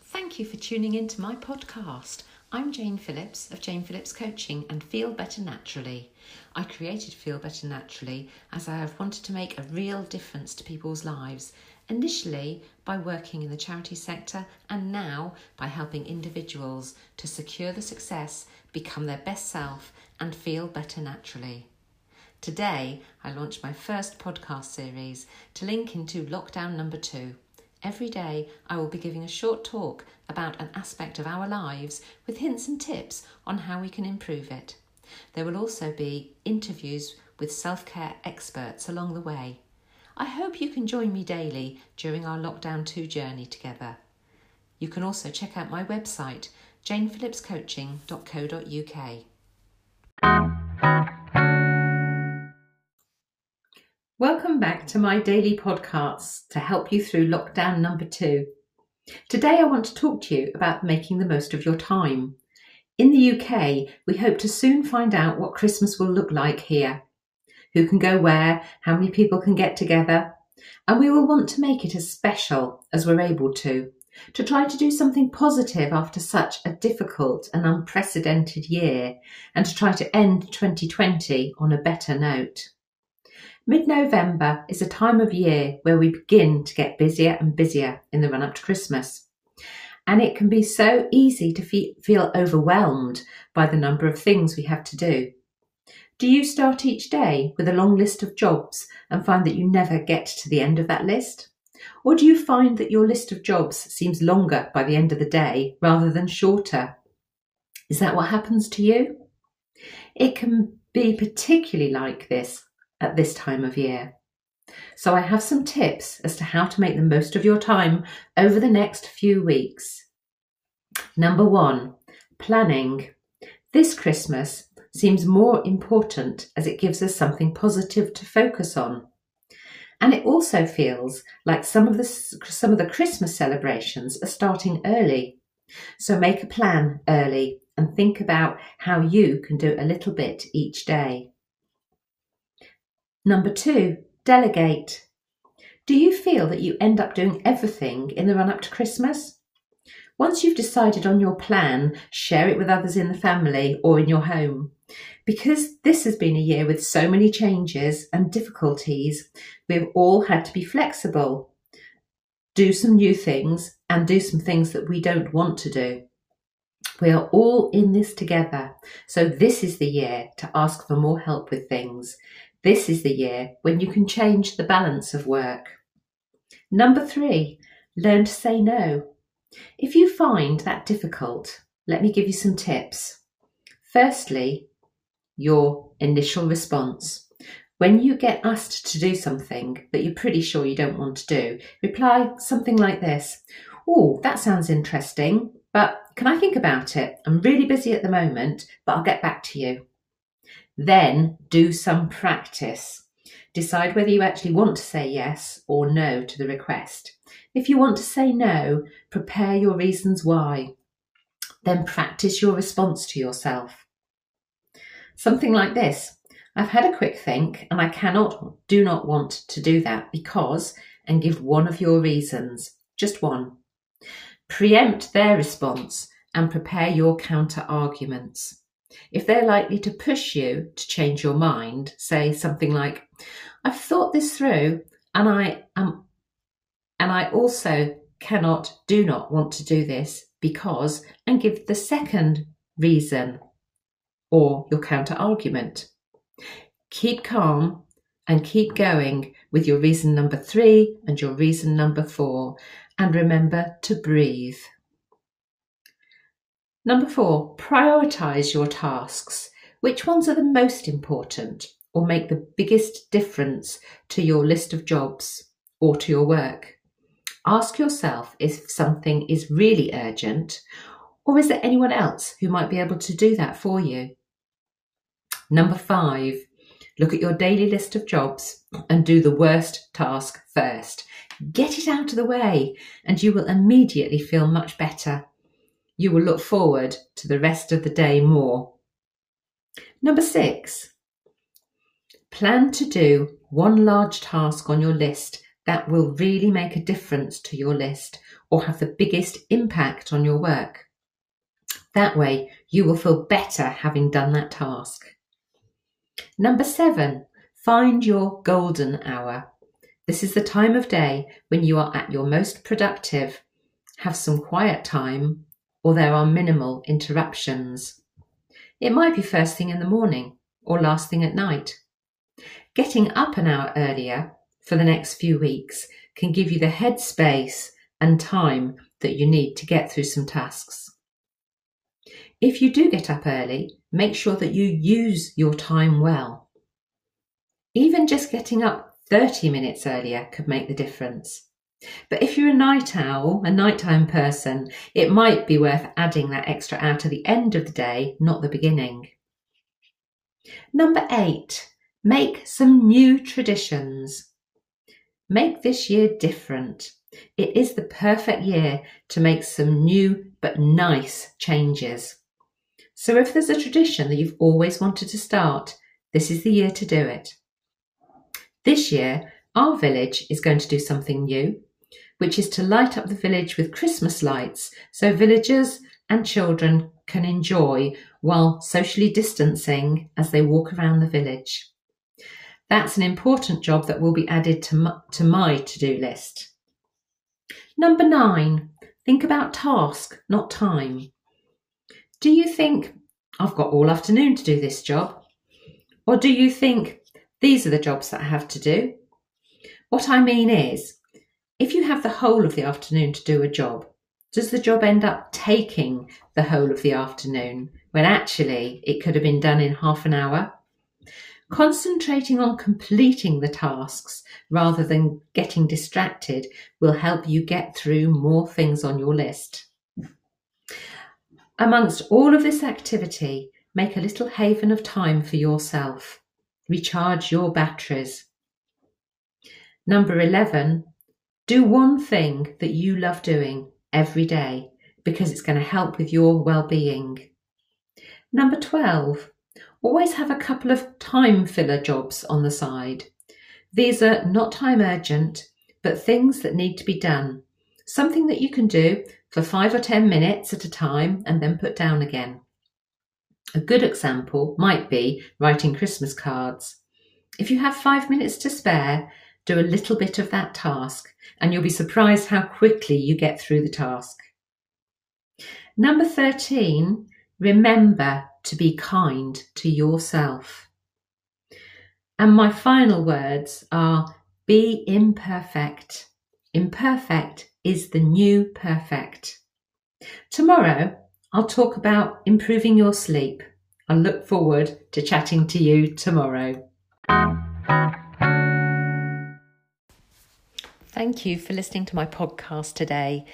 Thank you for tuning in to my podcast. I'm Jane Phillips of Jane Phillips Coaching and Feel Better Naturally. I created Feel Better Naturally as I have wanted to make a real difference to people's lives, initially by working in the charity sector and now by helping individuals to secure the success, become their best self, and feel better naturally. Today, I launched my first podcast series to link into lockdown number two. Every day, I will be giving a short talk about an aspect of our lives with hints and tips on how we can improve it. There will also be interviews with self care experts along the way. I hope you can join me daily during our Lockdown 2 journey together. You can also check out my website, janephillipscoaching.co.uk. Welcome back to my daily podcasts to help you through lockdown number two. Today, I want to talk to you about making the most of your time. In the UK, we hope to soon find out what Christmas will look like here. Who can go where, how many people can get together, and we will want to make it as special as we're able to, to try to do something positive after such a difficult and unprecedented year, and to try to end 2020 on a better note. Mid November is a time of year where we begin to get busier and busier in the run up to Christmas. And it can be so easy to fe- feel overwhelmed by the number of things we have to do. Do you start each day with a long list of jobs and find that you never get to the end of that list? Or do you find that your list of jobs seems longer by the end of the day rather than shorter? Is that what happens to you? It can be particularly like this at this time of year. So I have some tips as to how to make the most of your time over the next few weeks. Number one, planning. This Christmas seems more important as it gives us something positive to focus on. And it also feels like some of the some of the Christmas celebrations are starting early. So make a plan early and think about how you can do a little bit each day. Number two, delegate. Do you feel that you end up doing everything in the run up to Christmas? Once you've decided on your plan, share it with others in the family or in your home. Because this has been a year with so many changes and difficulties, we've all had to be flexible, do some new things, and do some things that we don't want to do. We are all in this together, so this is the year to ask for more help with things. This is the year when you can change the balance of work. Number three, learn to say no. If you find that difficult, let me give you some tips. Firstly, your initial response. When you get asked to do something that you're pretty sure you don't want to do, reply something like this Oh, that sounds interesting, but can I think about it? I'm really busy at the moment, but I'll get back to you. Then do some practice. Decide whether you actually want to say yes or no to the request. If you want to say no, prepare your reasons why. Then practice your response to yourself. Something like this I've had a quick think and I cannot, do not want to do that because, and give one of your reasons, just one. Preempt their response and prepare your counter arguments. If they're likely to push you to change your mind, say something like, I've thought this through and I am and I also cannot, do not want to do this because, and give the second reason or your counter argument. Keep calm and keep going with your reason number three and your reason number four. And remember to breathe. Number four, prioritize your tasks. Which ones are the most important or make the biggest difference to your list of jobs or to your work? Ask yourself if something is really urgent or is there anyone else who might be able to do that for you? Number five, look at your daily list of jobs and do the worst task first. Get it out of the way and you will immediately feel much better you will look forward to the rest of the day more. Number six, plan to do one large task on your list that will really make a difference to your list or have the biggest impact on your work. That way, you will feel better having done that task. Number seven, find your golden hour. This is the time of day when you are at your most productive, have some quiet time, or there are minimal interruptions. It might be first thing in the morning or last thing at night. Getting up an hour earlier for the next few weeks can give you the headspace and time that you need to get through some tasks. If you do get up early, make sure that you use your time well. Even just getting up 30 minutes earlier could make the difference. But if you're a night owl, a nighttime person, it might be worth adding that extra hour to the end of the day, not the beginning. Number eight, make some new traditions. Make this year different. It is the perfect year to make some new but nice changes. So if there's a tradition that you've always wanted to start, this is the year to do it. This year, our village is going to do something new, which is to light up the village with Christmas lights so villagers and children can enjoy while socially distancing as they walk around the village. That's an important job that will be added to my, to my to-do list. Number nine, think about task, not time. Do you think I've got all afternoon to do this job? Or do you think these are the jobs that I have to do? What I mean is, if you have the whole of the afternoon to do a job, does the job end up taking the whole of the afternoon when actually it could have been done in half an hour? Concentrating on completing the tasks rather than getting distracted will help you get through more things on your list. Amongst all of this activity, make a little haven of time for yourself. Recharge your batteries. Number 11, do one thing that you love doing every day because it's going to help with your well-being. Number 12, always have a couple of time filler jobs on the side. These are not time urgent, but things that need to be done. Something that you can do for five or 10 minutes at a time and then put down again. A good example might be writing Christmas cards. If you have five minutes to spare, do a little bit of that task and you'll be surprised how quickly you get through the task. Number 13, remember to be kind to yourself. And my final words are be imperfect. Imperfect is the new perfect. Tomorrow, I'll talk about improving your sleep. I look forward to chatting to you tomorrow. Thank you for listening to my podcast today.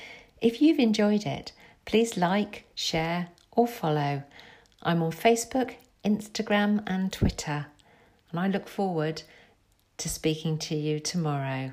If you've enjoyed it, please like, share, or follow. I'm on Facebook, Instagram, and Twitter, and I look forward to speaking to you tomorrow.